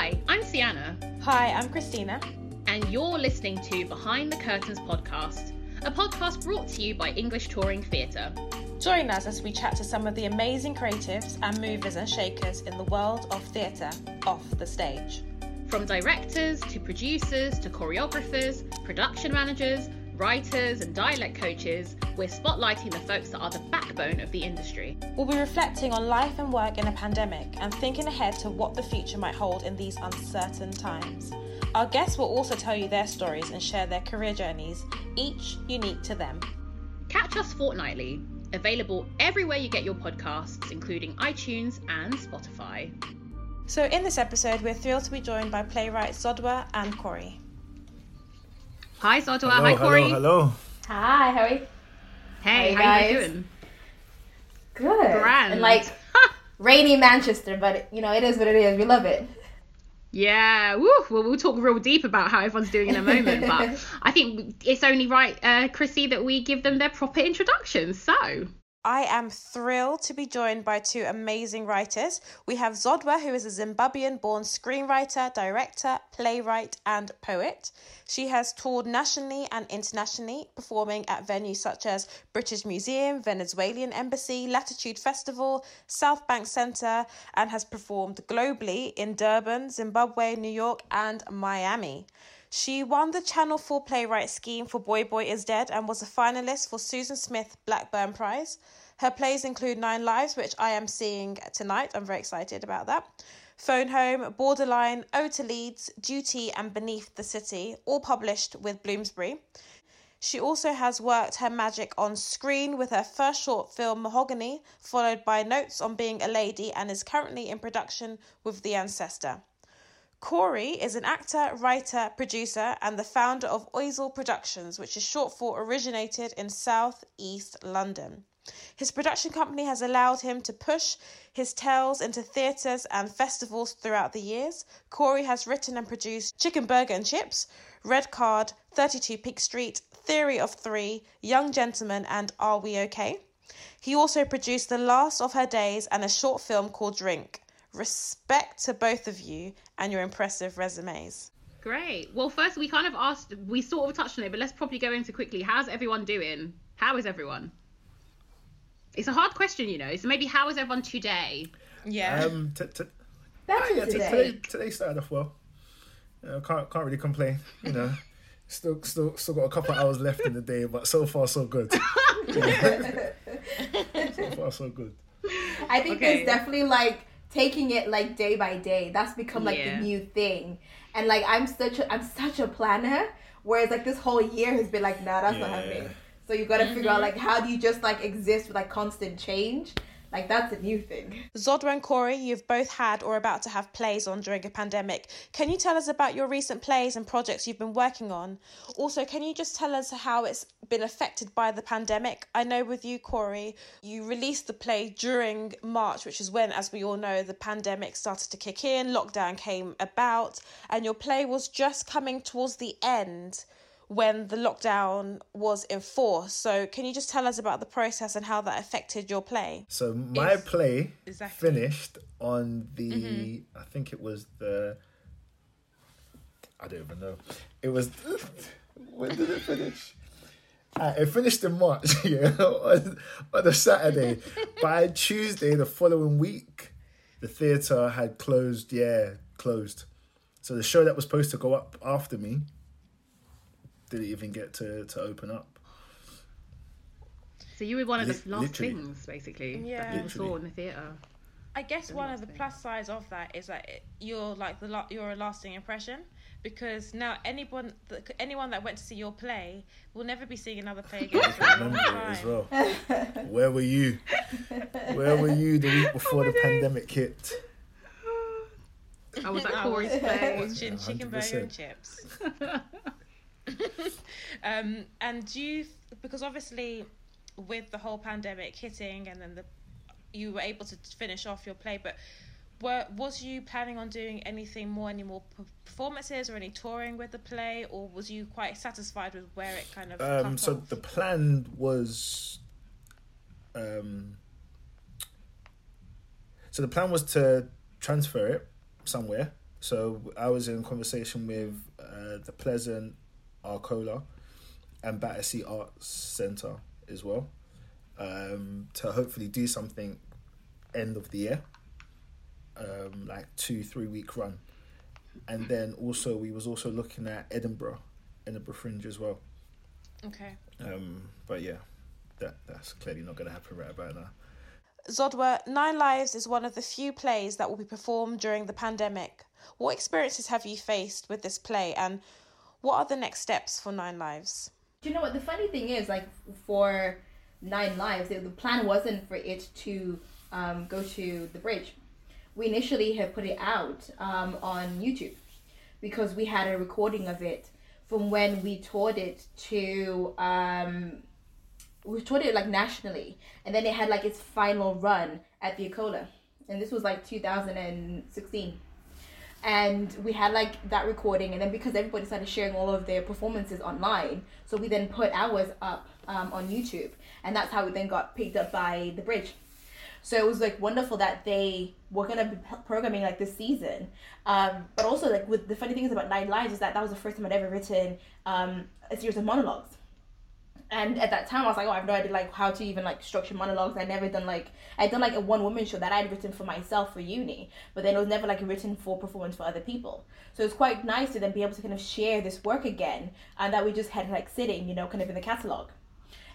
Hi, I'm Sienna. Hi, I'm Christina. And you're listening to Behind the Curtains podcast, a podcast brought to you by English Touring Theatre. Join us as we chat to some of the amazing creatives and movers and shakers in the world of theatre off the stage. From directors to producers to choreographers, production managers, writers, and dialect coaches, we're spotlighting the folks that are the backbone of the industry. We'll be reflecting on life and work in a pandemic and thinking ahead to what the future might hold in these uncertain times. Our guests will also tell you their stories and share their career journeys, each unique to them. Catch us fortnightly, available everywhere you get your podcasts, including iTunes and Spotify. So, in this episode, we're thrilled to be joined by playwrights Zodwa and Corey. Hi, Zodwa. Hello, Hi, Corey. Hello, hello. Hi, how are you? Hey, Hi, how you guys. doing? Good. Grand. And like rainy Manchester, but you know, it is what it is. We love it. Yeah, woo. Well, we'll talk real deep about how everyone's doing in a moment, but I think it's only right, uh, Chrissy, that we give them their proper introductions. So, I am thrilled to be joined by two amazing writers. We have Zodwa, who is a Zimbabwean born screenwriter, director, playwright, and poet. She has toured nationally and internationally, performing at venues such as British Museum, Venezuelan Embassy, Latitude Festival, South Bank Centre, and has performed globally in Durban, Zimbabwe, New York, and Miami. She won the Channel 4 Playwright Scheme for Boi Boi Is Dead and was a finalist for Susan Smith Blackburn Prize. Her plays include Nine Lives, which I am seeing tonight. I'm very excited about that. Phone Home, Borderline, Ode to Leeds, Duty, and Beneath the City, all published with Bloomsbury. She also has worked her magic on screen with her first short film Mahogany, followed by Notes on Being a Lady, and is currently in production with The Ancestor. Corey is an actor, writer, producer, and the founder of Oisel Productions, which is short for Originated in South East London. His production company has allowed him to push his tales into theatres and festivals throughout the years. Corey has written and produced Chicken Burger and Chips, Red Card, 32 Peak Street, Theory of Three, Young Gentleman, and Are We OK? He also produced The Last of Her Days and a short film called Drink. Respect to both of you and your impressive resumes. great. Well, first, we kind of asked, we sort of touched on it, but let's probably go into quickly. How's everyone doing? How is everyone? It's a hard question, you know. So maybe how is everyone today? Yeah. Um, t- t- That's yeah, t- today. today, today started off well. Uh, can't can't really complain. You know, still still still got a couple of hours left in the day, but so far so good. so far so good. I think Okay. there's definitely like taking it like day by day. That's become like Yeah. the new thing. And like I'm such a I'm such a planner. Whereas like this whole year has been like, nah, that's not happening. So you gotta figure out mm-hmm. like how do you just like exist with like constant change? Like that's a new thing. Zodwa and Corey, you've both had or about to have plays on during a pandemic. Can you tell us about your recent plays and projects you've been working on? Also, can you just tell us how it's been affected by the pandemic? I know with you, Corey, you released the play during March, which is when, as we all know, the pandemic started to kick in, lockdown came about, and your play was just coming towards the end when the lockdown was enforced. So, can you just tell us about the process and how that affected your play? So my If- play Exactly. finished on the I think it was the I don't even know. It was when did it finish? Uh, it finished in March, yeah, on, on a Saturday. By Tuesday the following week, the theatre had closed. Yeah, closed. So the show that was supposed to go up after me didn't even get to, to open up. So you were one of the Lit- last literally. things, basically, Yeah. that people saw in the theatre. I guess one of the lasting. plus sides of that is that it, you're like the la- you're a lasting impression because now anyone that, anyone that went to see your play will never be seeing another play again for Remember it as well. Where were you? Where were you the week oh before the pandemic hit? I was at Corey's was play. watching chicken burger and chips. um, and do you because obviously with the whole pandemic hitting and then the you were able to finish off your play, but were was you planning on doing anything more, any more performances or any touring with the play, or was you quite satisfied with where it kind of Um, so off? the plan was, um, so the plan was to transfer it somewhere So I was in conversation with uh, the Pleasance Arcola and Battersea Arts Centre as well um, to hopefully do something end of the year, um, like two three week run, and then also we was also looking at Edinburgh, Edinburgh Fringe as well. Okay. Um, but yeah, that that's clearly not going to happen right about now. Zodwa, Nine Lives is one of the few plays that will be performed during the pandemic. What experiences have you faced with this play, and what are the next steps for Nine Lives? Do you know what the funny thing is? Like for Nine Lives, the plan wasn't for it to um, go to the bridge. We initially had put it out um, on YouTube because we had a recording of it from when we toured it to um, we toured it like nationally, and then it had like its final run at the Arcola, and this was like 2016 and we had like that recording and then because everybody started sharing all of their performances online so we then put ours up um, on youtube and that's how we then got picked up by the bridge. So it was like wonderful that they were gonna be programming like this season. Um, but also like with the funny things about nine lives is that that was the first time i'd ever written um, a series of monologues and at that time I was like, oh, I have no idea like how to even like structure monologues. I never done like I'd done like a one woman show that I'd written for myself for uni, but then it was never like written for performance for other people. So it's quite nice to then be able to kind of share this work again, and that we just had like sitting, you know, kind of in the catalog.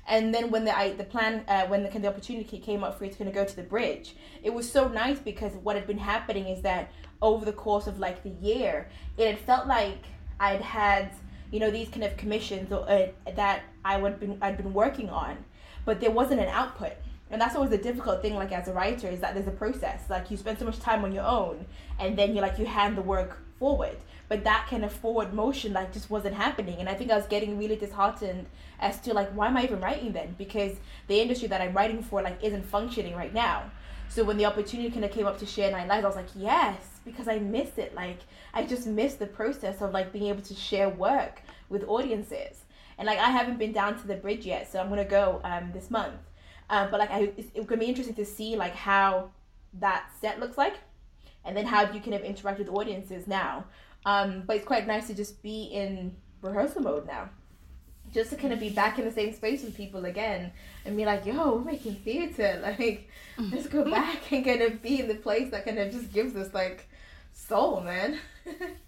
And then when the I, the plan uh, when the kind of opportunity came up for you to kind of go to the bridge, it was so nice because what had been happening is that over the course of like the year, it had felt like I'd had you know these kind of commissions or, uh, that I would been I'd been working on, but there wasn't an output. And that's always a difficult thing, like as a writer, is that there's a process. Like you spend so much time on your own, and then you like you hand the work forward. But that kind of forward motion like just wasn't happening. And I think I was getting really disheartened as to like why am I even writing then? Because the industry that I'm writing for like isn't functioning right now. So when the opportunity kind of came up to share Nine Lives, I was like, yes, because I missed it. Like I just missed the process of like being able to share work with audiences. And like I haven't been down to the bridge yet, so I'm gonna go um, this month. Um, but like I, it's, it's gonna be interesting to see like how that set looks like, and then how you kind of interact with audiences now. Um, but it's quite nice to just be in rehearsal mode now just to kind of be back in the same space with people again and be like, yo, we're making theater. Like, let's go back and kind of be in the place that kind of just gives us like soul, man.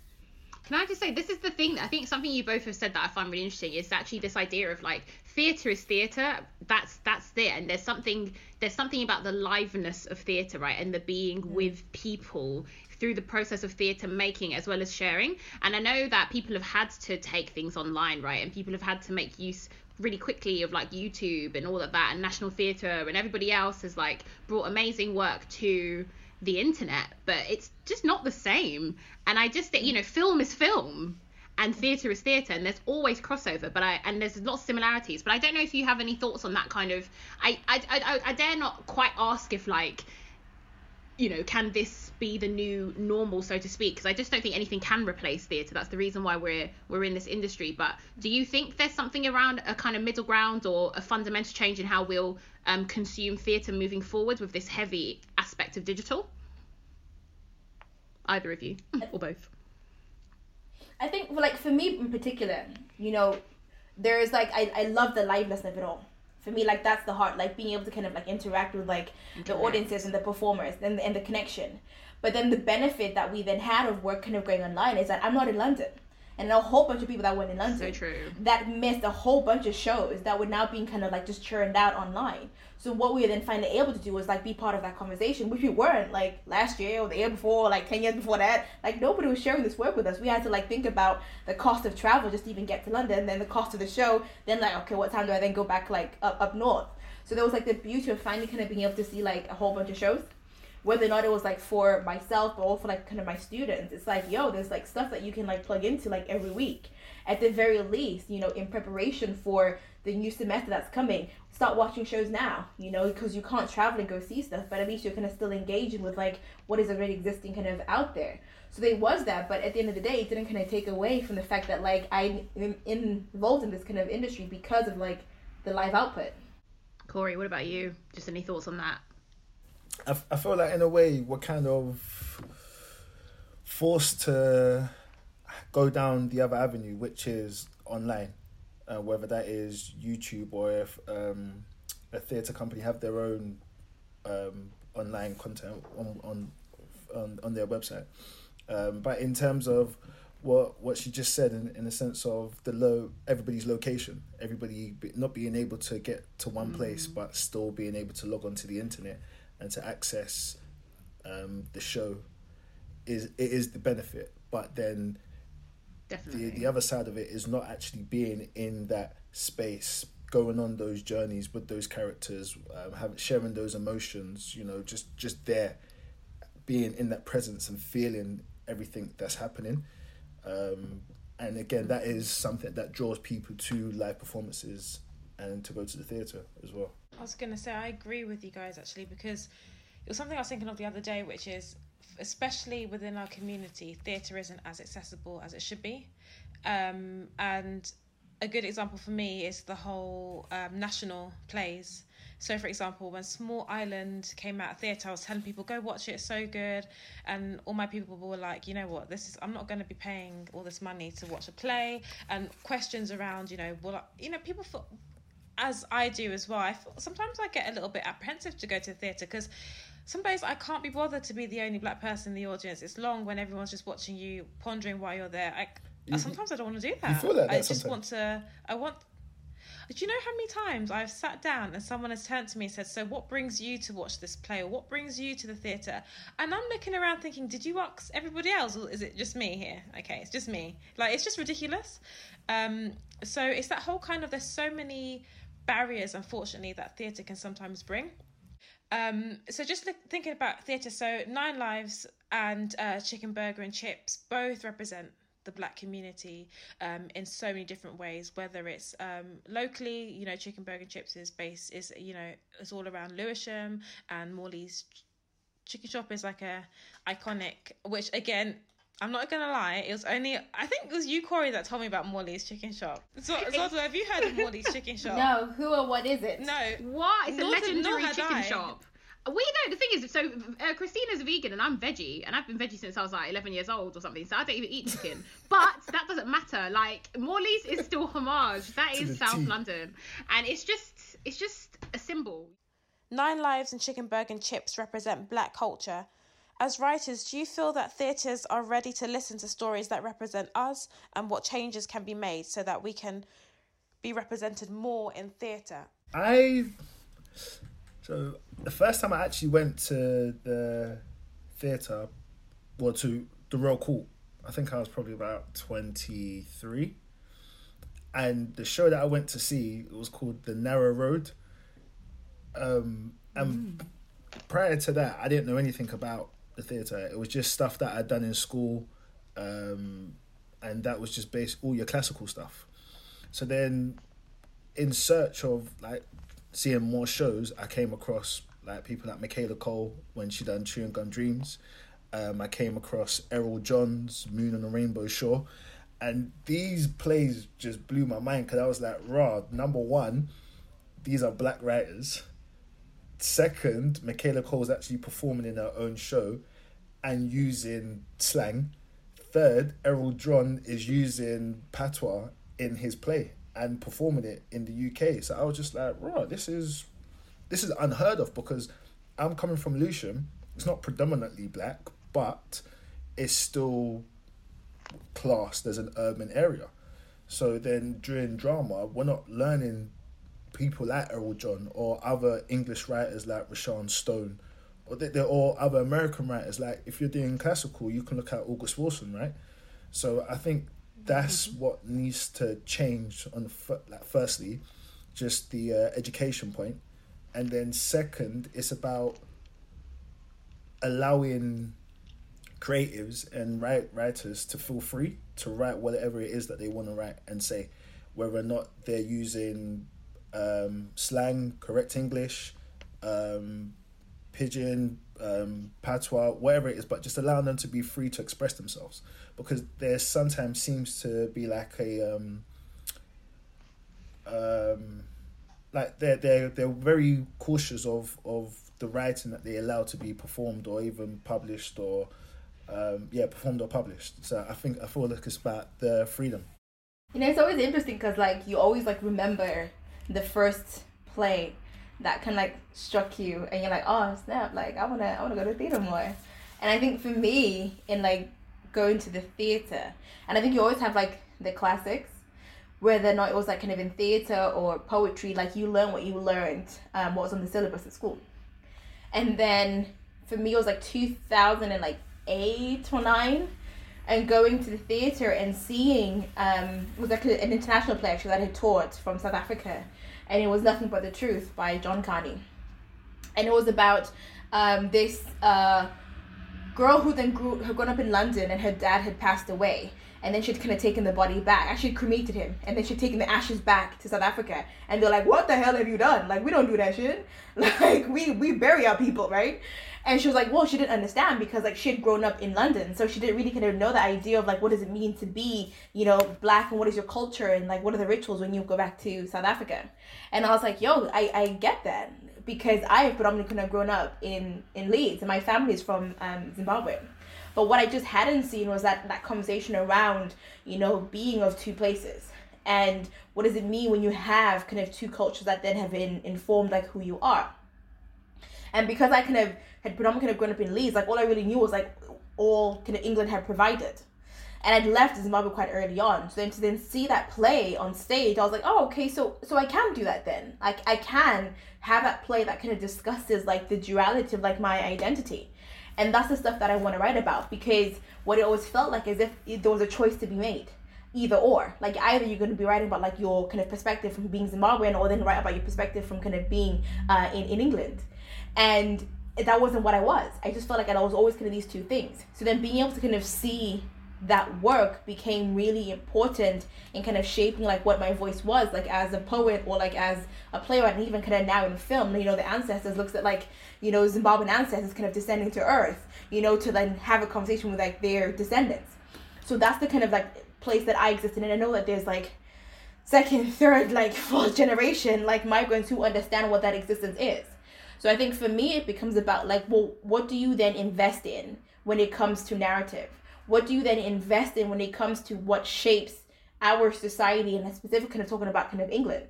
Can I just say this is the thing that I think something you both have said that I find really interesting is actually this idea of like theatre is theatre. That's that's there, and there's something there's something about the liveness of theatre, right, and the being mm. with people through the process of theatre making as well as sharing. And I know that people have had to take things online, right, and people have had to make use really quickly of like YouTube and all of that, and National Theatre and everybody else has like brought amazing work to the internet, but it's just not the same. And I just think, you know, film is film and theatre is theatre and there's always crossover but i and there's lots of similarities. But i don't know if you have any thoughts on that kind of i i i, I dare not quite ask if like you know can this be the new normal so to speak? Because i just don't think anything can replace theatre that's the reason why we're we're in this industry. But do you think there's something around a kind of middle ground or a fundamental change in how we'll um, consume theatre moving forward with this heavy aspect of digital either of you or both? I think like for me in particular you know there's like i, I love the liveness of it all. For me like that's the heart like being able to kind of like interact with like the audiences and the performers and, and the connection. But then the benefit that we then had of work kind of going online is that i'm not in london and a whole bunch of people that went in London so that missed a whole bunch of shows that were now being kind of like just churned out online. So what we were then finally able to do was like be part of that conversation, which we weren't like last year or the year before, like ten years before that. Like nobody was sharing this work with us. We had to like think about the cost of travel just to even get to London, then the cost of the show. Then like okay, what time do I then go back like up up north? So there was like the beauty of finally kind of being able to see like a whole bunch of shows whether or not it was like for myself but also like kind of my students. It's like yo there's like stuff that you can like plug into like every week. At the very least you know in preparation for the new semester that's coming start watching shows now you know because you can't travel and go see stuff but at least you're kind of still engaging with like what is already existing kind of out there. So there was that but at the end of the day it didn't kind of take away from the fact that like i'm involved in this kind of industry because of like the live output. Corey what about you? Just any thoughts on that I, I feel like in a way we're kind of forced to go down the other avenue, which is online, uh, whether that is YouTube or if um, a theatre company have their own um, online content on on on, on their website. Um, but in terms of what what she just said, in, in the sense of the low everybody's location, everybody be, not being able to get to one place, but still being able to log onto the internet and to access um, the show, is it is the benefit. But then Definitely. the the other side of it is not actually being in that space going on those journeys with those characters um, having sharing those emotions you know just just there being in that presence and feeling everything that's happening um, and again that is something that draws people to live performances and to go to the theatre as well I was going to say, I agree with you guys actually, because it was something I was thinking of the other day, which is, especially within our community, theatre isn't as accessible as it should be. Um, and a good example for me is the whole um, national plays. So, for example, when Small Island came out of theatre, I was telling people, go watch it, it's so good. And all my people were like, you know what, this is, I'm not going to be paying all this money to watch a play. And questions around, you know, well, you know, people feel, as I do as well, I feel, sometimes I get a little bit apprehensive to go to the theatre because some days I can't be bothered to be the only black person in the audience. It's long when everyone's just watching you, pondering why you're there. I, sometimes I don't want to do that. like I just sometimes. want to. I want. Do you know how many times I've sat down and someone has turned to me and said, "So what brings you to watch this play, or what brings you to the theatre?" And I'm looking around thinking, "Did you ask everybody else, or is it just me here?" Okay, it's just me. Like it's just ridiculous. Um, so it's that whole kind of. There's so many barriers, unfortunately, that theatre can sometimes bring. Um, so just look, thinking about theatre, so Nine Lives and uh, Chicken Burger and Chips both represent the black community um, in so many different ways. Whether it's um, locally, you know, Chicken Burger and Chips is based is you know it's all around Lewisham and Morley's chicken shop is like a iconic. Which again, I'm not gonna lie, it was only I think it was you Corey that told me about Morley's chicken shop. So, Zozo, have you heard of Morley's chicken shop? No, who or what is it? No. What? It's Nor a did- nor legendary chicken I. shop. We know the thing is, so uh, Christina's vegan and I'm veggie, and I've been veggie since I was like 11 years old or something. So I don't even eat chicken. but that doesn't matter. Like Morley's is still homage. That To is South T. London, and it's just it's just a symbol. Nine Lives and Chicken Burger and Chips represent black culture. As writers, do you feel that theatres are ready to listen to stories that represent us and what changes can be made so that we can be represented more in theatre? I so the first time I actually went to the theatre, well, to the Royal Court, I think I was probably about twenty three, and the show that I went to see it was called The Narrow Road. Um, and prior to that, I didn't know anything about the theatre. It was just stuff that I'd done in school, um, and that was just based all your classical stuff. So then, in search of like seeing more shows, I came across like people like Michaela Coel when she done Chewing Gum Dreams. Um, I came across Errol John's Moon on the Rainbow Shawl, and these plays just blew my mind because I was like, "Raw, number one, these are black writers. Second, Michaela Coel's actually performing in her own show and using slang. Third, Errol John is using patois in his play and performing it in the UK. So I was just like, right, this is this is unheard of because I'm coming from Lewisham. It's not predominantly black, but it's still classed as an urban area. So then during drama, we're not learning people like Errol John or other English writers like Rashawn Stone or they're all other American writers. Like if you're doing classical, you can look at August Wilson, right? So I think that's what needs to change. On the like, firstly, just the uh, education point, and then second, it's about allowing creatives and write writers to feel free to write whatever it is that they want to write and say, whether or not they're using um, slang, correct English, um, pidgin, um, patois, whatever it is, but just allowing them to be free to express themselves. Because there sometimes seems to be like a um, um, like they're they're they're very cautious of of the writing that they allow to be performed or even published or um, yeah, performed or published. So I think I feel like it's about the freedom. You know, it's always interesting because like you always like remember the first play that kind of like struck you, and you're like, oh snap! Like I wanna I wanna go to theater more. And I think for me, in like going to the theater, and I think you always have like the classics, whether or not it was like kind of in theater or poetry, like you learn what you learned, um, what was on the syllabus at school. And then for me, it was like 2008 or 9 and going to the theater and seeing um was like an international play actually that had toured from South Africa and it was nothing but the truth by John Kani. And it was about um this uh girl who then grew had grown up in London and her dad had passed away. And then she'd kind of taken the body back. Actually cremated him. And then she'd taken the ashes back to South Africa. And they're like what the hell have you done? Like we don't do that shit. Like we we bury our people right and she was like well she didn't understand because like she had grown up in london. So she didn't really kind of know the idea of like what does it mean to be you know black and what is your culture and like what are the rituals when you go back to south africa? And i was like yo i, I get that because i have predominantly kind of grown up in in leeds and my family is from um, zimbabwe. But what i just hadn't seen was that that conversation around you know being of two places. And what does it mean when you have kind of two cultures that then have been informed like who you are? And because I kind of had predominantly kind of grown up in Leeds, like all I really knew was like all kind of England had provided. And I'd left Zimbabwe quite early on. So then to then see that play on stage, I was like, oh, okay, so so I can do that then. Like I can have that play that kind of discusses like the duality of like my identity. And that's the stuff that I want to write about because what it always felt like is if there was a choice to be made either or like either you're going to be writing about like your kind of perspective from being zimbabwean or then write about your perspective from kind of being uh, in, in england and that wasn't what I was. I just felt like I was always kind of these two things. So then being able to kind of see that work became really important in kind of shaping like what my voice was like as a poet or like as a playwright and even kind of now in film you know the ancestors looks at like you know zimbabwean ancestors kind of descending to earth you know to then have a conversation with like their descendants so that's the kind of like place that i exist in and i know that there's like second third like fourth generation like migrants who understand what that existence is so I think for me, it becomes about like, well, what do you then invest in when it comes to narrative? What do you then invest in when it comes to what shapes our society and specifically kind of talking about kind of England?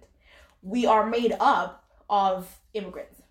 We are made up of immigrants.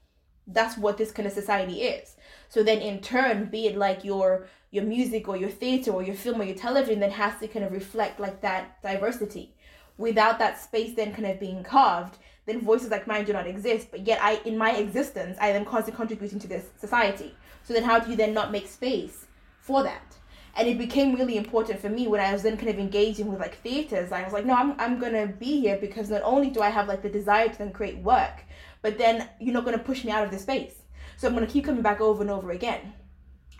That's what this kind of society is. So then in turn, be it like your your music or your theater or your film or your television then has to kind of reflect like that diversity. Without that space then kind of being carved, then voices like mine do not exist. But yet, I, in my existence, I am constantly contributing to this society. So then, how do you then not make space for that? And it became really important for me when I was then kind of engaging with like theaters. I was like, no, I'm I'm gonna be here because not only do I have like the desire to then create work, but then you're not gonna push me out of this space. So I'm gonna keep coming back over and over again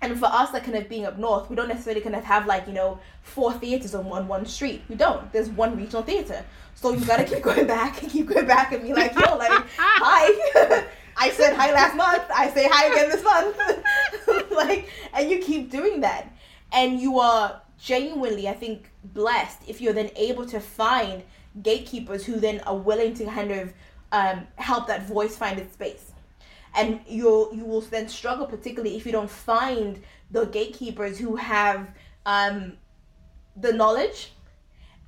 and for us like kind of being up north we don't necessarily kind of have like you know four theaters on one one street. We don't. There's one regional theater. So you gotta keep going back and keep going back and be like yo like hi. I said hi last month. I say hi again this month. Like and you keep doing that. And you are genuinely i think blessed if you're then able to find gatekeepers who then are willing to kind of um, help that voice find its space and you'll you will then struggle particularly if you don't find the gatekeepers who have um, the knowledge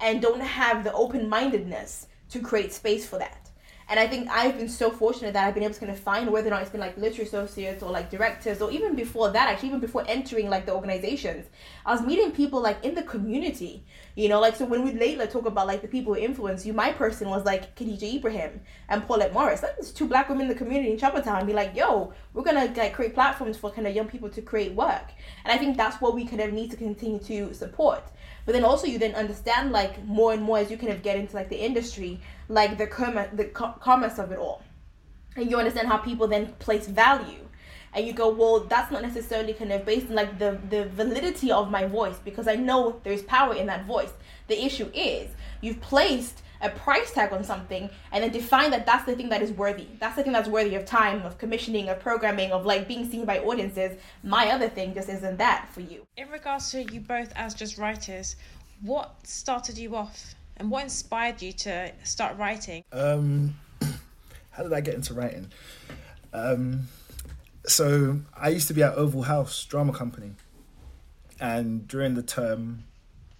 and don't have the open-mindedness to create space for that and I think I've been so fortunate that I've been able to kind of find whether or not it's been like literary associates or like directors or even before that, actually, even before entering like the organizations, I was meeting people like in the community, you know, like so when we later talk about like the people who influence you, my person was like Khadija Ibrahim and Paulette Morris. Like there's two black women in the community in Chapeltown be like, yo, we're gonna like create platforms for kind of young people to create work. And I think that's what we kind of need to continue to support but then also you then understand like more and more as you kind of get into like the industry like the commerce the commerce of it all. And you understand how people then place value. And you go well that's not necessarily kind of based on like the the validity of my voice because i know there's power in that voice. The issue is you've placed a price tag on something and then define that that's the thing that is worthy. That's the thing that's worthy of time, of commissioning, of programming, of like being seen by audiences. My other thing just isn't that for you. In regards to you both as just writers, what started you off and what inspired you to start writing? Um, how did I get into writing? Um, so I used to be at Oval House Drama Company. and during the term,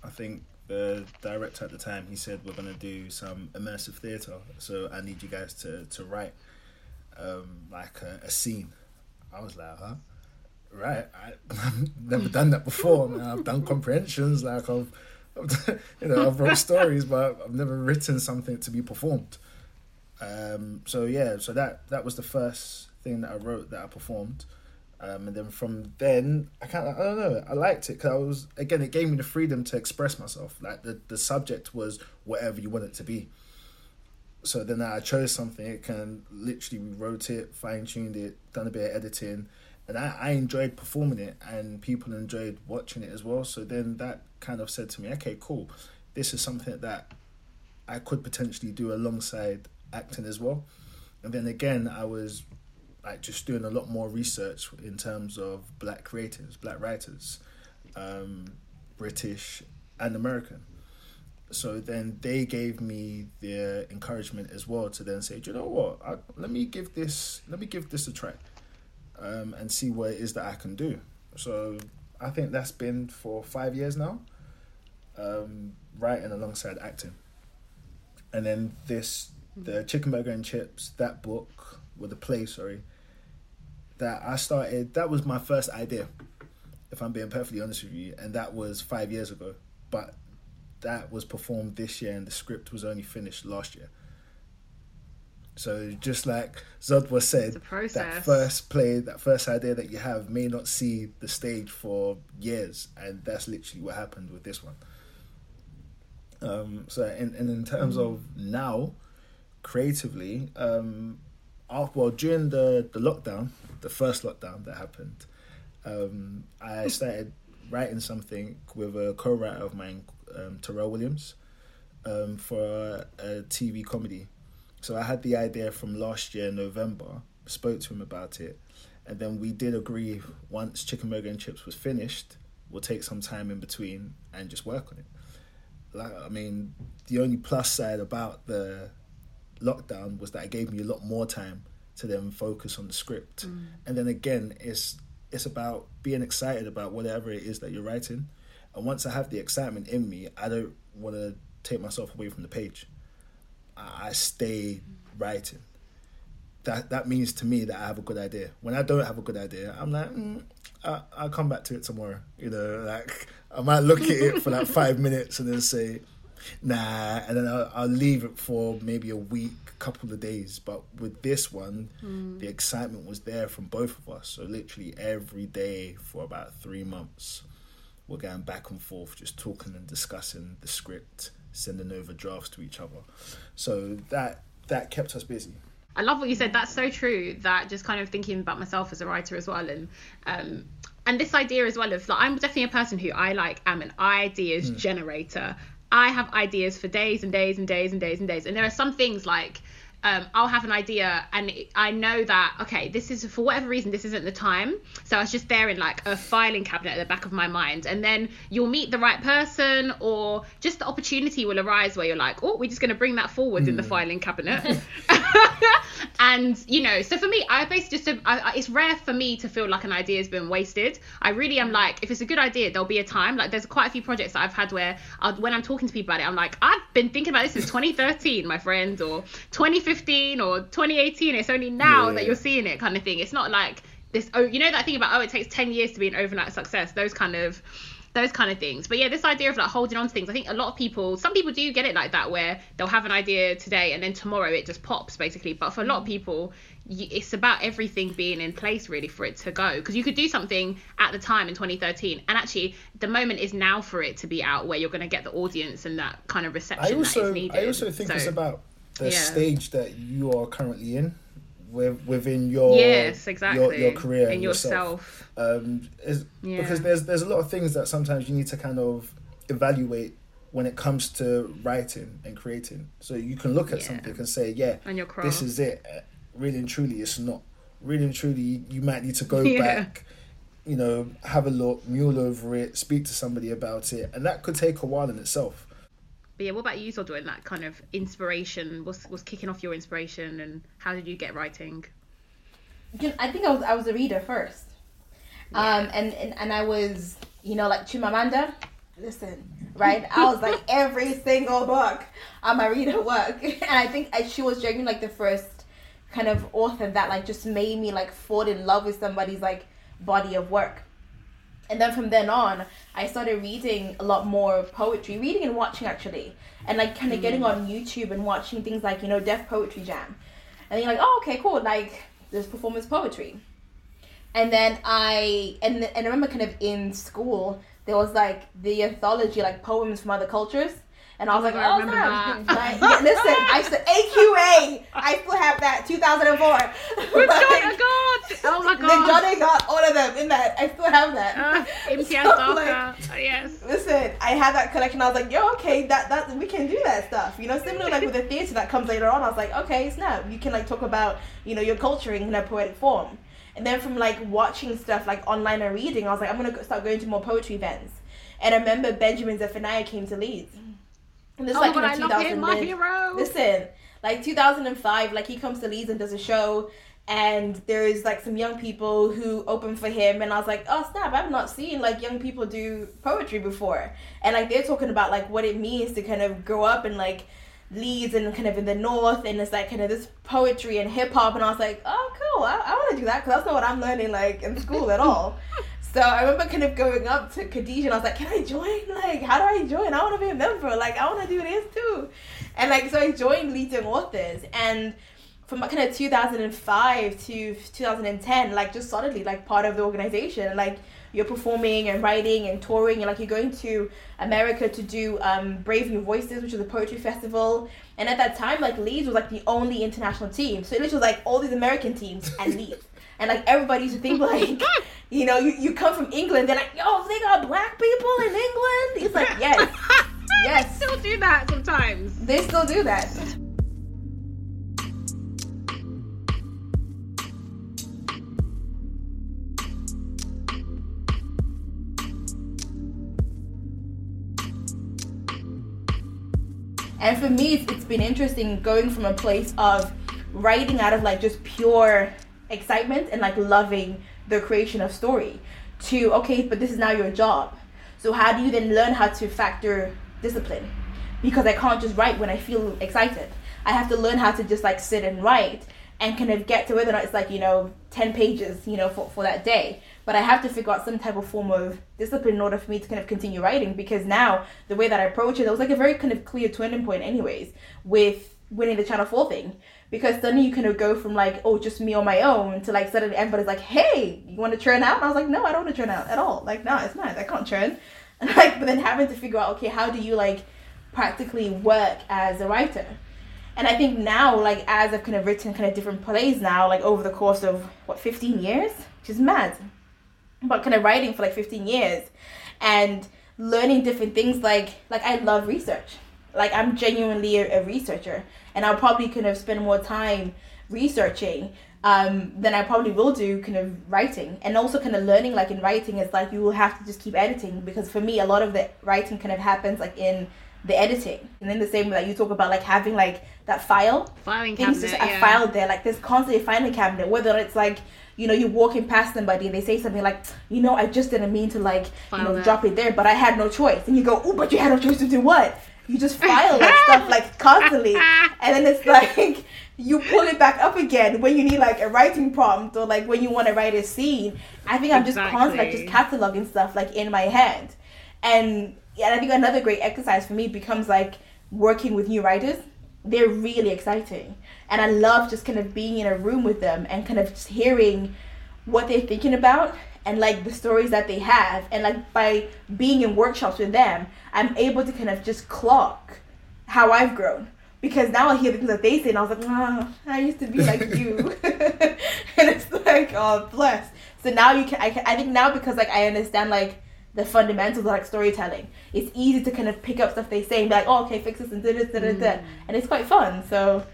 I think the director at the time he said we're gonna do some immersive theatre. So I need you guys to to write um, like a, a scene. I was like, huh? Right, I, I've never done that before. Man. I've done comprehensions, like I've, you know, I've wrote stories, but I've never written something to be performed. Um, so yeah, so that that was the first thing that I wrote that I performed. Um, and then from then, I kind of, I don't know, I liked it because I was, again, it gave me the freedom to express myself. Like the, the subject was whatever you want it to be. So then I chose something, it can literally rewrote it, fine tuned it, done a bit of editing. And I, I enjoyed performing it and people enjoyed watching it as well. So then that kind of said to me, okay, cool. This is something that I could potentially do alongside acting as well. And then again, I was like just doing a lot more research in terms of black creators, black writers, um, British and American. So then they gave me the encouragement as well to then say, you know what? I, let me give this let me give this a try, um, and see what it is that I can do. So I think that's been for five years now, um, writing alongside acting. And then this the chicken burger and chips that book with the play sorry that I started. That was my first idea, if I'm being perfectly honest with you, and that was five years ago. But that was performed this year, and the script was only finished last year. So just like Zodwa said, that first play, that first idea that you have may not see the stage for years, and that's literally what happened with this one. Um, so, and, and in terms mm. of now, creatively, um, well during the the lockdown, the first lockdown that happened, um, I started writing something with a co-writer of mine, um, Terrell Williams, um, for a, a, TV comedy. So I had the idea from last year November, spoke to him about it, and then we did agree once Chicken Burger and Chips was finished, we'll take some time in between and just work on it. Like I mean, the only plus side about the lockdown was that it gave me a lot more time to then focus on the script. Mm. And then again, it's it's about being excited about whatever it is that you're writing. And once I have the excitement in me, I don't want to take myself away from the page. I, I stay writing. That that means to me that I have a good idea. When I don't have a good idea, I'm like, mm, I, I'll come back to it tomorrow. You know, like I might look at it for like five minutes and then say, nah, and then I'll, I'll leave it for maybe a week, couple of days. But with this one, mm. the excitement was there from both of us. So literally every day for about three months, we're going back and forth, just talking and discussing the script, sending over drafts to each other. So that that kept us busy. I love what you said. That's so true. That just kind of thinking about myself as a writer as well, and um, and this idea as well of like I'm definitely a person who I like am an ideas mm. generator I have ideas for days and days and days and days and days. And there are some things like um, I'll have an idea and I know that okay, this is for whatever reason this isn't the time. So I was just there in like a filing cabinet at the back of my mind, and then you'll meet the right person, or just the opportunity will arise where you're like, oh, we're just going to bring that forward mm. in the hmm. filing cabinet. and you know, so for me, I basically just I, it's rare for me to feel like an idea has been wasted. I really am like, if it's a good idea, there'll be a time. Like there's quite a few projects that I've had where I'll, when I'm talking to people about it, I'm like, I've been thinking about this since 2013, my friend, or 2015 2015 or 2018 it's only now yeah. that you're seeing it kind of thing. It's not like this oh you know that thing about oh it takes 10 years to be an overnight success those kind of those kind of things. But yeah this idea of like holding on to things i think a lot of people some people do get it like that where they'll have an idea today and then tomorrow it just pops basically. But for a lot of mm. people it's about everything being in place really for it to go. Because you could do something at the time in 2013 and actually the moment is now for it to be out where you're going to get the audience and that kind of reception I also, that is needed. I also think so, it's about the yeah. stage that you are currently in with, within your yes exactly your, your career and yourself, yourself. Um, is, yeah. because there's there's a lot of things that sometimes you need to kind of evaluate when it comes to writing and creating so you can look at yeah. something and say yeah this is it really and truly it's not really and truly you might need to go yeah. back you know have a look mule over it speak to somebody about it and that could take a while in itself but yeah, what about you, so doing That kind of inspiration was was kicking off your inspiration, and how did you get writing? I think I was I was a reader first, yeah. um, and, and and I was you know, like Chimamanda. Listen, right? I was like every single book on my reader work, and I think she was genuinely like the first kind of author that like just made me like fall in love with somebody's like body of work. And then from then on, I started reading a lot more poetry, reading and watching actually, and like kind of mm. getting on YouTube and watching things like you know Def Poetry Jam, and you're like, oh okay, cool, like there's performance poetry, and then I and and I remember kind of in school there was like the anthology like poems from other cultures. And I was like, I oh, remember snap. that. Like, yeah, listen, I said AQA. I still have that 2004. We've Like, got god! Oh my god! Johnny got all of them in that. I still have that. Uh, So, like. Oh, yes. Listen, I had that collection. I was like, yo, okay, that that we can do that stuff. You know, similar like with the theater that comes later on. I was like, okay, snap, you can like talk about you know your culture in a poetic form. And then from like watching stuff like online and reading, I was like, I'm gonna start going to more poetry events. And I remember Benjamin Zephaniah came to Leeds. And this Oh like in I love my 2000 hero. Listen, like 2005, like he comes to Leeds and does a show, and there's like some young people who open for him, and I was like, oh snap, I've not seen like young people do poetry before, and like they're talking about like what it means to kind of grow up in like Leeds and kind of in the north, and it's like kind of this poetry and hip hop, and I was like, oh cool, I, I want to do that because that's not what I'm learning like in school at all. So I remember kind of going up to Khadijah and I was like, Can I join? Like, how do I join? I want to be a member. Like, I want to do this too. And like, so I joined Leeds Young Authors. And from kind of 2005 to 2010, like, just solidly, like, part of the organization. Like, you're performing and writing and touring. And like, you're going to America to do um, Brave New Voices, which is a poetry festival. And at that time, like, Leeds was like the only international team. So it literally was like all these American teams and Leeds. And like, everybody used to think, like, you know, you, you come from England, they're like, yo, they got black people in England? It's like, yes, yes. They still do that sometimes. they still do that. And for me, it's, it's been interesting going from a place of writing out of like just pure excitement and like loving the creation of story to okay, but this is now your job. So how do you then learn how to factor discipline? Because I can't just write when I feel excited. I have to learn how to just like sit and write and kind of get to whether or not it's like, you know, 10 pages, you know, for, for that day. But I have to figure out some type of form of discipline in order for me to kind of continue writing because now the way that I approach it, it was like a very kind of clear turning point, anyways, with winning the Channel 4 thing. Because suddenly you kind of go from like, oh, just me on my own to like suddenly everybody's like, hey, you want to churn out? And I was like, no, I don't want to churn out at all. Like, no, it's not. I can't churn. And like, but then having to figure out, okay, how do you like practically work as a writer? And I think now, like, as I've kind of written kind of different plays now, like over the course of what, 15 years, which is mad, but kind of writing for like 15 years and learning different things, like, like I love research. Like, I'm genuinely a, a researcher, and I'll probably kind of spend more time researching um, than I probably will do kind of writing. And also, kind of learning, like, in writing, is like you will have to just keep editing because for me, a lot of the writing kind of happens like in the editing. And then the same way that you talk about like having like that file Filing things cabinet. just a file there. Like there's constantly a filing cabinet. Whether it's like you know you're walking past somebody and they say something like, you know, I just didn't mean to like you know that. drop it there, but I had no choice. And you go, oh, but you had no choice to do what? You just file that stuff like constantly, and then it's like you pull it back up again when you need like a writing prompt or like when you want to write a scene. I think I'm just constantly like just cataloging stuff like in my head, and yeah, I think another great exercise for me becomes like working with new writers. They're really exciting, and I love just kind of being in a room with them and kind of just hearing what they're thinking about and like the stories that they have. And like by being in workshops with them i'm able to kind of just clock how i've grown. Because now i hear the things that they say and i was like oh, i used to be like you. And it's like oh bless. So now you can I, can I think now because like i understand like the fundamentals of like storytelling it's easy to kind of pick up stuff they say and be like oh okay fix this and da da da da da. Mm. And it's quite fun. So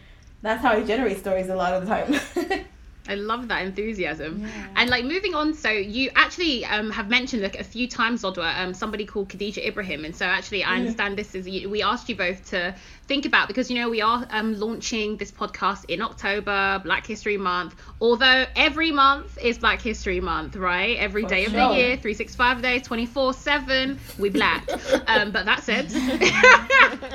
that's how i generate stories a lot of the time I love that enthusiasm. And like moving on, so you actually um, have mentioned like a few times, Zodwa, um, somebody called Khadija Ibrahim. And so actually, I understand this is we asked you both to think about because you know we are um, launching this podcast in October, Black History Month. Although every month is Black History Month, right? Every day of the year, 365 days, 24 7, we black. um, but that said,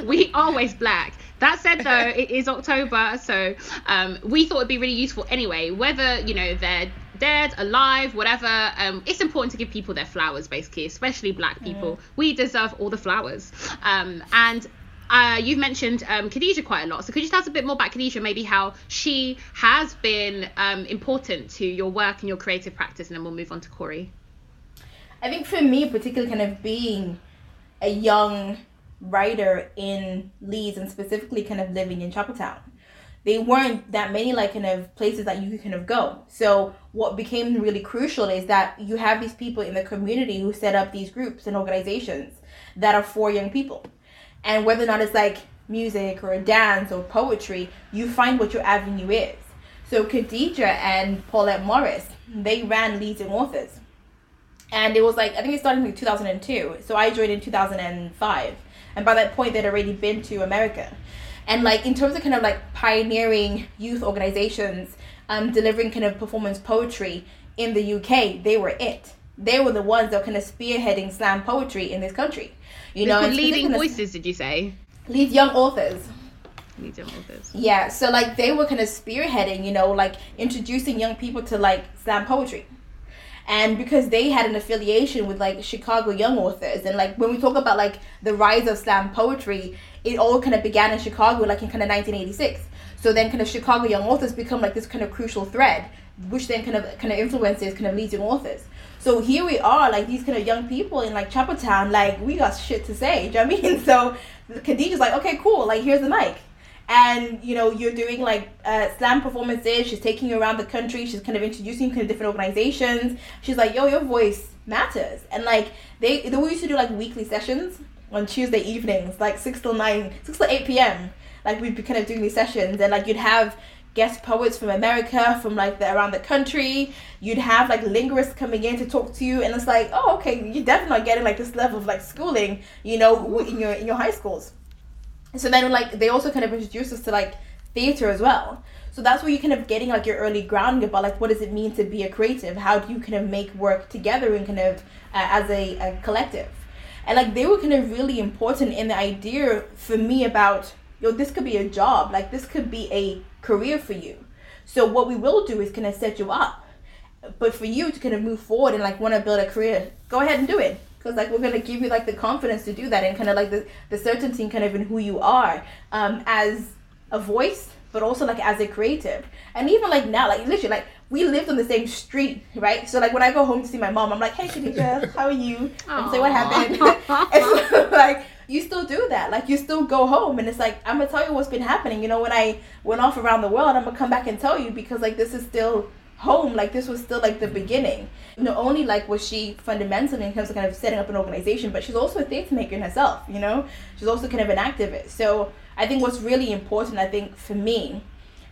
we always black. That said, though, it is October, so um, we thought it'd be really useful anyway. Whether you know they're dead, alive, whatever, um, it's important to give people their flowers, basically, especially Black people. We deserve all the flowers. Um, and uh, you've mentioned um, Khadijah quite a lot, so could you tell us a bit more about Khadijah, maybe how she has been um, important to your work and your creative practice, and then we'll move on to Corey. I think for me, particularly kind of being a young writer in Leeds and specifically kind of living in Chapeltown, they weren't that many like kind of places that you could kind of go. So what became really crucial is that you have these people in the community who set up these groups and organizations that are for young people. And whether or not it's like music or dance or poetry, you find what your avenue is. So Khadijah and Paulette Morris, they ran Leeds Young Authors and it was like I think it started in 2002. So I joined in 2005, and by that point they'd already been to America, and like in terms of kind of like pioneering youth organizations, um, delivering kind of performance poetry in the UK, they were it. They were the ones that were kind of spearheading slam poetry in this country. You know, They're and leading voices, did you say? Leeds Young Authors. Leading authors. Yeah, so like they were kind of spearheading, you know, like introducing young people to like slam poetry. And because they had an affiliation with like Chicago young authors, and like when we talk about like the rise of slam poetry, it all kind of began in Chicago, like in kind of 1986. So then, kind of Chicago young authors become like this kind of crucial thread, which then kind of kind of influences kind of leading authors. So here we are, like these kind of young people in like Chapeltown, like we got shit to say. Do you know what I mean? So Khadijah's like, okay, cool, like here's the mic and you know you're doing like uh, slam performances. She's taking you around the country. She's kind of introducing you to different organizations. She's like yo your voice matters. And like they they we used to do like weekly sessions on tuesday evenings like 6 till 9 6 till 8 p.m like we'd be kind of doing these sessions. And like you'd have guest poets from america from like the around the country. You'd have like linguists coming in to talk to you. And it's like oh okay you're definitely not getting like this level of like schooling you know in your in your high schools so then like they also kind of introduce us to like theater as well. So that's where you're kind of getting like your early grounding about like what does it mean to be a creative? How do you kind of make work together and kind of uh, as a, a collective? And like they were kind of really important in the idea for me about yo this could be a job. Like this could be a career for you. So what we will do is kind of set you up but for you to kind of move forward and like want to build a career go ahead and do it because like we're going to give you like the confidence to do that and kind of like the, the certainty kind of in who you are um, as a voice but also like as a creative. And even like now like literally like we lived on the same street right? So like when i go home to see my mom i'm like hey Khadijah, how are you? And say what happened? And so, like you still do that. Like you still go home and it's like i'm gonna tell you what's been happening. You know when i went off around the world i'm gonna come back and tell you because like this is still home like this was still like the beginning. Not only like was she fundamental in terms of kind of setting up an organization but she's also a theatre maker in herself you know? She's also kind of an activist. So i think what's really important i think for me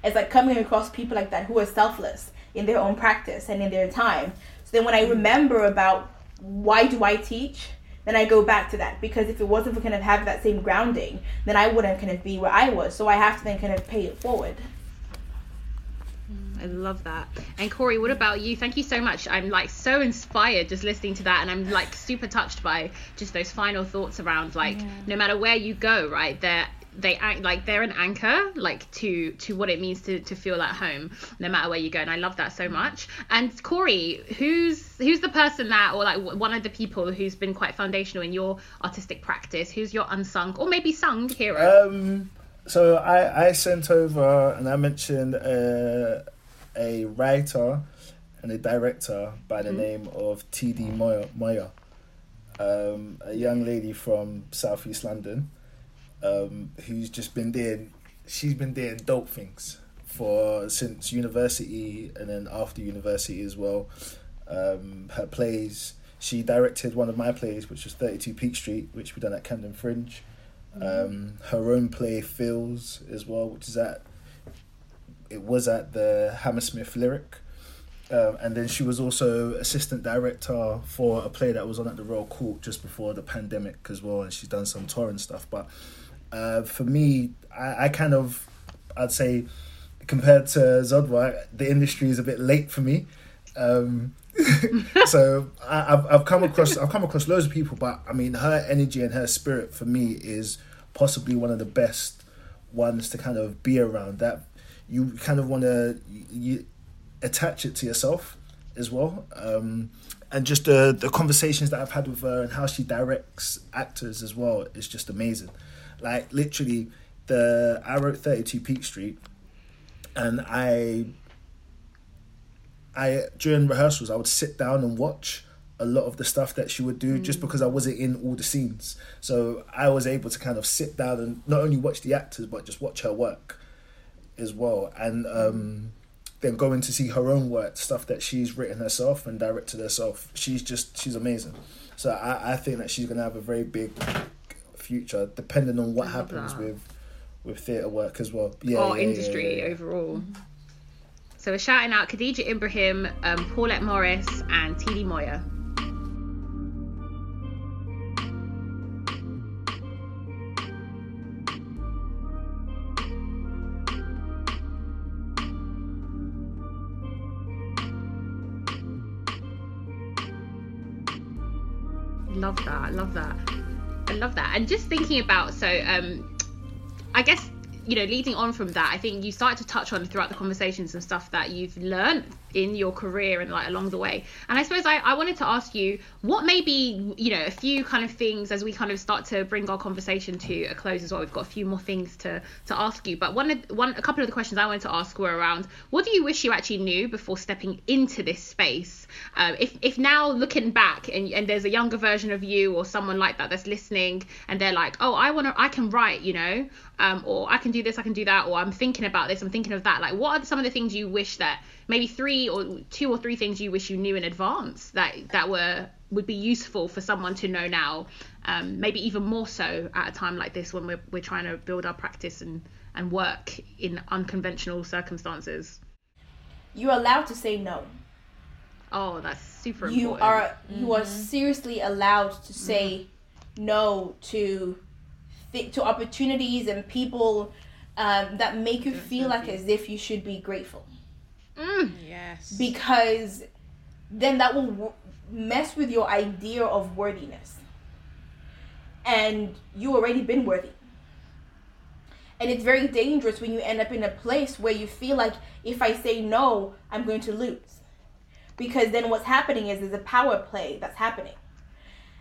is like coming across people like that who are selfless in their own practice and in their time. So then when i remember about why do i teach then i go back to that. Because if it wasn't for kind of having that same grounding then i wouldn't kind of be where i was. So i have to then kind of pay it forward I love that. And Corey, what about you? Thank you so much. I'm like so inspired just listening to that, and I'm like super touched by just those final thoughts around like no matter where you go, right? They're they act like they're an anchor like to to what it means to to feel at home no matter where you go and i love that so much and corey who's who's the person that or like one of the people who's been quite foundational in your artistic practice who's your unsung or maybe sung hero Um, so I, I sent over and I mentioned uh, a writer and a director by the name of T.D. Moyo um, a young lady from Southeast London um, who's just been doing, she's been doing dope things for since university and then after university as well. Um, her plays, she directed one of my plays, which was 32 Peak Street, which we done at Camden Fringe. Um, her own play Feels as well, which is at it was at the Hammersmith Lyric. Um, and then she was also assistant director for a play that was on at the Royal Court just before the pandemic as well, and she's done some touring stuff. But uh, for me, I, I kind of, I'd say, compared to Zodwa, the industry is a bit late for me. Um, so I, I've I've come across I've come across loads of people, but I mean her energy and her spirit for me is possibly one of the best ones to kind of be around. That you kind of want to you attach it to yourself as well. Um, and just the the conversations that I've had with her and how she directs actors as well is just amazing. Like literally, the I wrote Thirty Two Peak Street, and I I during rehearsals I would sit down and watch a lot of the stuff that she would do just because I wasn't in all the scenes. So I was able to kind of sit down and not only watch the actors but just watch her work as well. And um, then going to see her own work, stuff that she's written herself and directed herself. She's just she's amazing. So I, I think that she's gonna have a very big future depending on what happens that. with with theatre work as well. Yeah, or yeah, industry yeah, yeah. overall. So we're shouting out Khadijah Ibrahiim, um, Paulette Morris, and Tili Moyo. And just thinking about so um I guess you know leading on from that I think you started to touch on throughout the conversations and stuff that you've learned in your career and like along the way. And I suppose I, I wanted to ask you what maybe you know a few kind of things as we kind of start to bring our conversation to a close as well. We've got a few more things to to ask you. But one of one a couple of the questions I wanted to ask were around what do you wish you actually knew before stepping into this space? Um, if if now looking back and, and there's a younger version of you or someone like that that's listening and they're like oh I want to I can write you know um, or I can do this I can do that or I'm thinking about this I'm thinking of that like what are some of the things you wish that maybe three or two or three things you wish you knew in advance that that were would be useful for someone to know now um, maybe even more so at a time like this when we're, we're trying to build our practice and and work in unconventional circumstances. You're allowed to say no. oh that's super important. You are you are seriously allowed to say no to th- to opportunities and people um, that make you feel like as if you should be grateful Mm. Yes. because then that will w- mess with your idea of worthiness. And you already been worthy. And it's very dangerous when you end up in a place where you feel like if i say no i'm going to lose. Because then what's happening is there's a power play that's happening.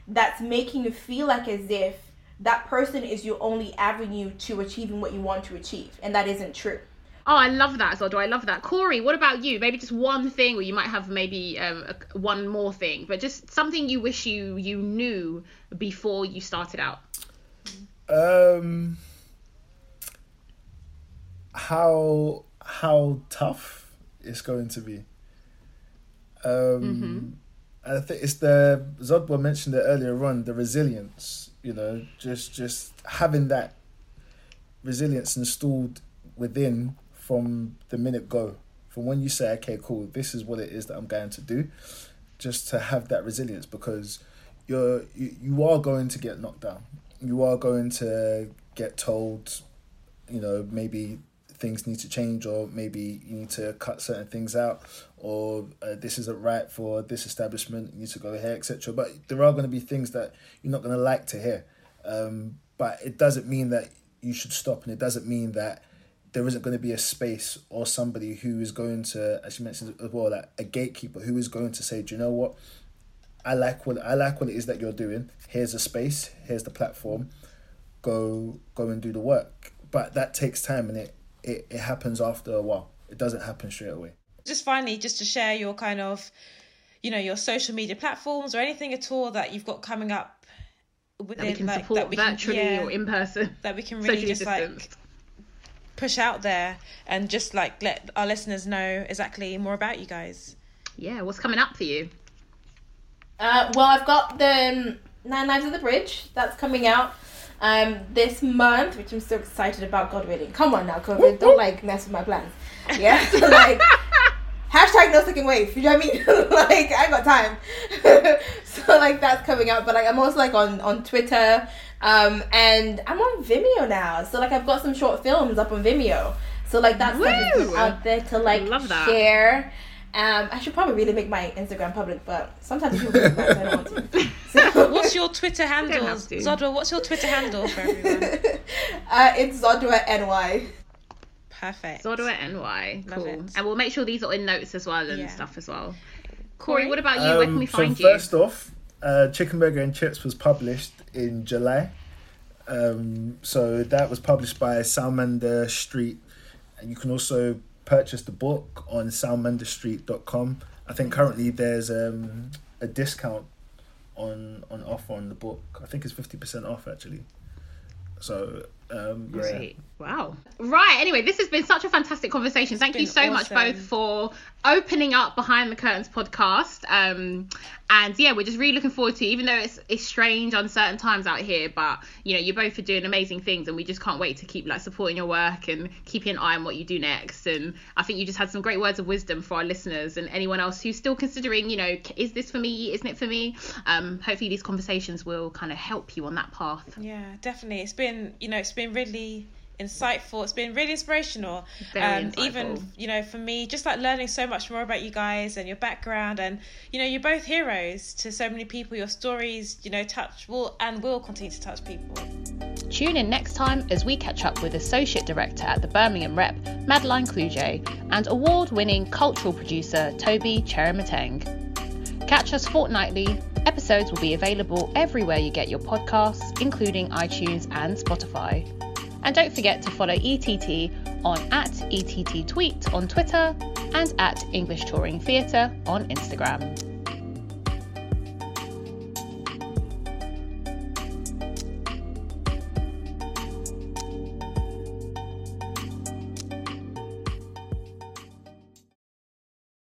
That's making you feel like as if that person is your only avenue to achieving what you want to achieve. And that isn't true Oh, I love that, Zodwa. I love that. Corey, what about you? Maybe just one thing, or you might have maybe um, a, one more thing, but just something you wish you you knew before you started out. Um, how how tough it's going to be. Um, I think it's the Zodwa mentioned it earlier on the resilience. You know, just just having that resilience installed within from the minute go. From when you say, okay, cool, this is what it is that I'm going to do, just to have that resilience because you're you, you are going to get knocked down. You are going to get told, you know, maybe things need to change or maybe you need to cut certain things out or uh, this isn't right for this establishment you need to go here etc but there are going to be things that you're not going to like to hear um, but it doesn't mean that you should stop and it doesn't mean that there isn't going to be a space or somebody who is going to as you mentioned as well like a gatekeeper who is going to say do you know what I like what I like what it is that you're doing. Here's a space. Here's the platform. Go go and do the work. But that takes time, and it it, it happens after a while. It doesn't happen straight away. just finally, just to share your kind of, you know, your social media platforms or anything at all that you've got coming up within, That we can like, support that we can- virtually yeah, or in person. that we can really socially just like distanced. Push out there and just like let our listeners know exactly more about you guys. Yeah, what's coming up for you? Uh, well, I've got the um, Nine Lives of the Bridge that's coming out Um, this month, which I'm so excited about, God willing. Come on now, COVID, don't like mess with my plans. Yeah, so like hashtag no second wave. You know what I mean? like I got time. so like that's coming out, but like I'm also like on on Twitter, um, and I'm on Vimeo now. So like I've got some short films up on Vimeo. So like that stuff is just out there to like Love that. share. Um, I should probably really make my Instagram public, but sometimes people do that, so I don't want to. So, What's your Twitter handle? have. Zodwa, what's your Twitter handle for everyone? uh, it's Zodwa NY. Perfect. Zodwa NY. Love Cool. it. And we'll make sure these are in notes as well and Yeah. stuff as well. Corey? Corey, what about you? Where can Um, we so find you? first off, uh, Chicken Burger and Chips was published in July. Um, so that was published by Salamander Street, and you can also purchase the book on salamanderstreet.com. I think currently there's um, a discount on on offer on the book. I think it's fifty percent off actually. So um, yeah. Great. Wow. Right. Anyway, this has been such a fantastic conversation. Thank you been so much both for opening up behind the curtains podcast. Um, and yeah, we're just really looking forward to, it, even though it's it's strange, uncertain times out here, but you know, you both are doing amazing things, and we just can't wait to keep like supporting your work and keeping an eye on what you do next. And I think you just had some great words of wisdom for our listeners and anyone else who's still considering, you know, is this for me? Isn't it for me? Um, hopefully these conversations will kind of help you on that path. Yeah, definitely. It's been, you know, it's been really insightful. It's been really inspirational. Very um, even, you know, for me, just like learning so much more about you guys and your background, and you know, you're both heroes to so many people. Your stories, you know, touch will and will continue to touch people. Tune in next time as we catch up with Associate Director at the Birmingham Rep, Madeleine Kludje, and award winning cultural producer Toby Kyeremateng. Catch us fortnightly. Episodes will be available everywhere you get your podcasts, including iTunes and Spotify. And don't forget to follow ETT on at ETT Tweet on Twitter and at English Touring Theatre on Instagram.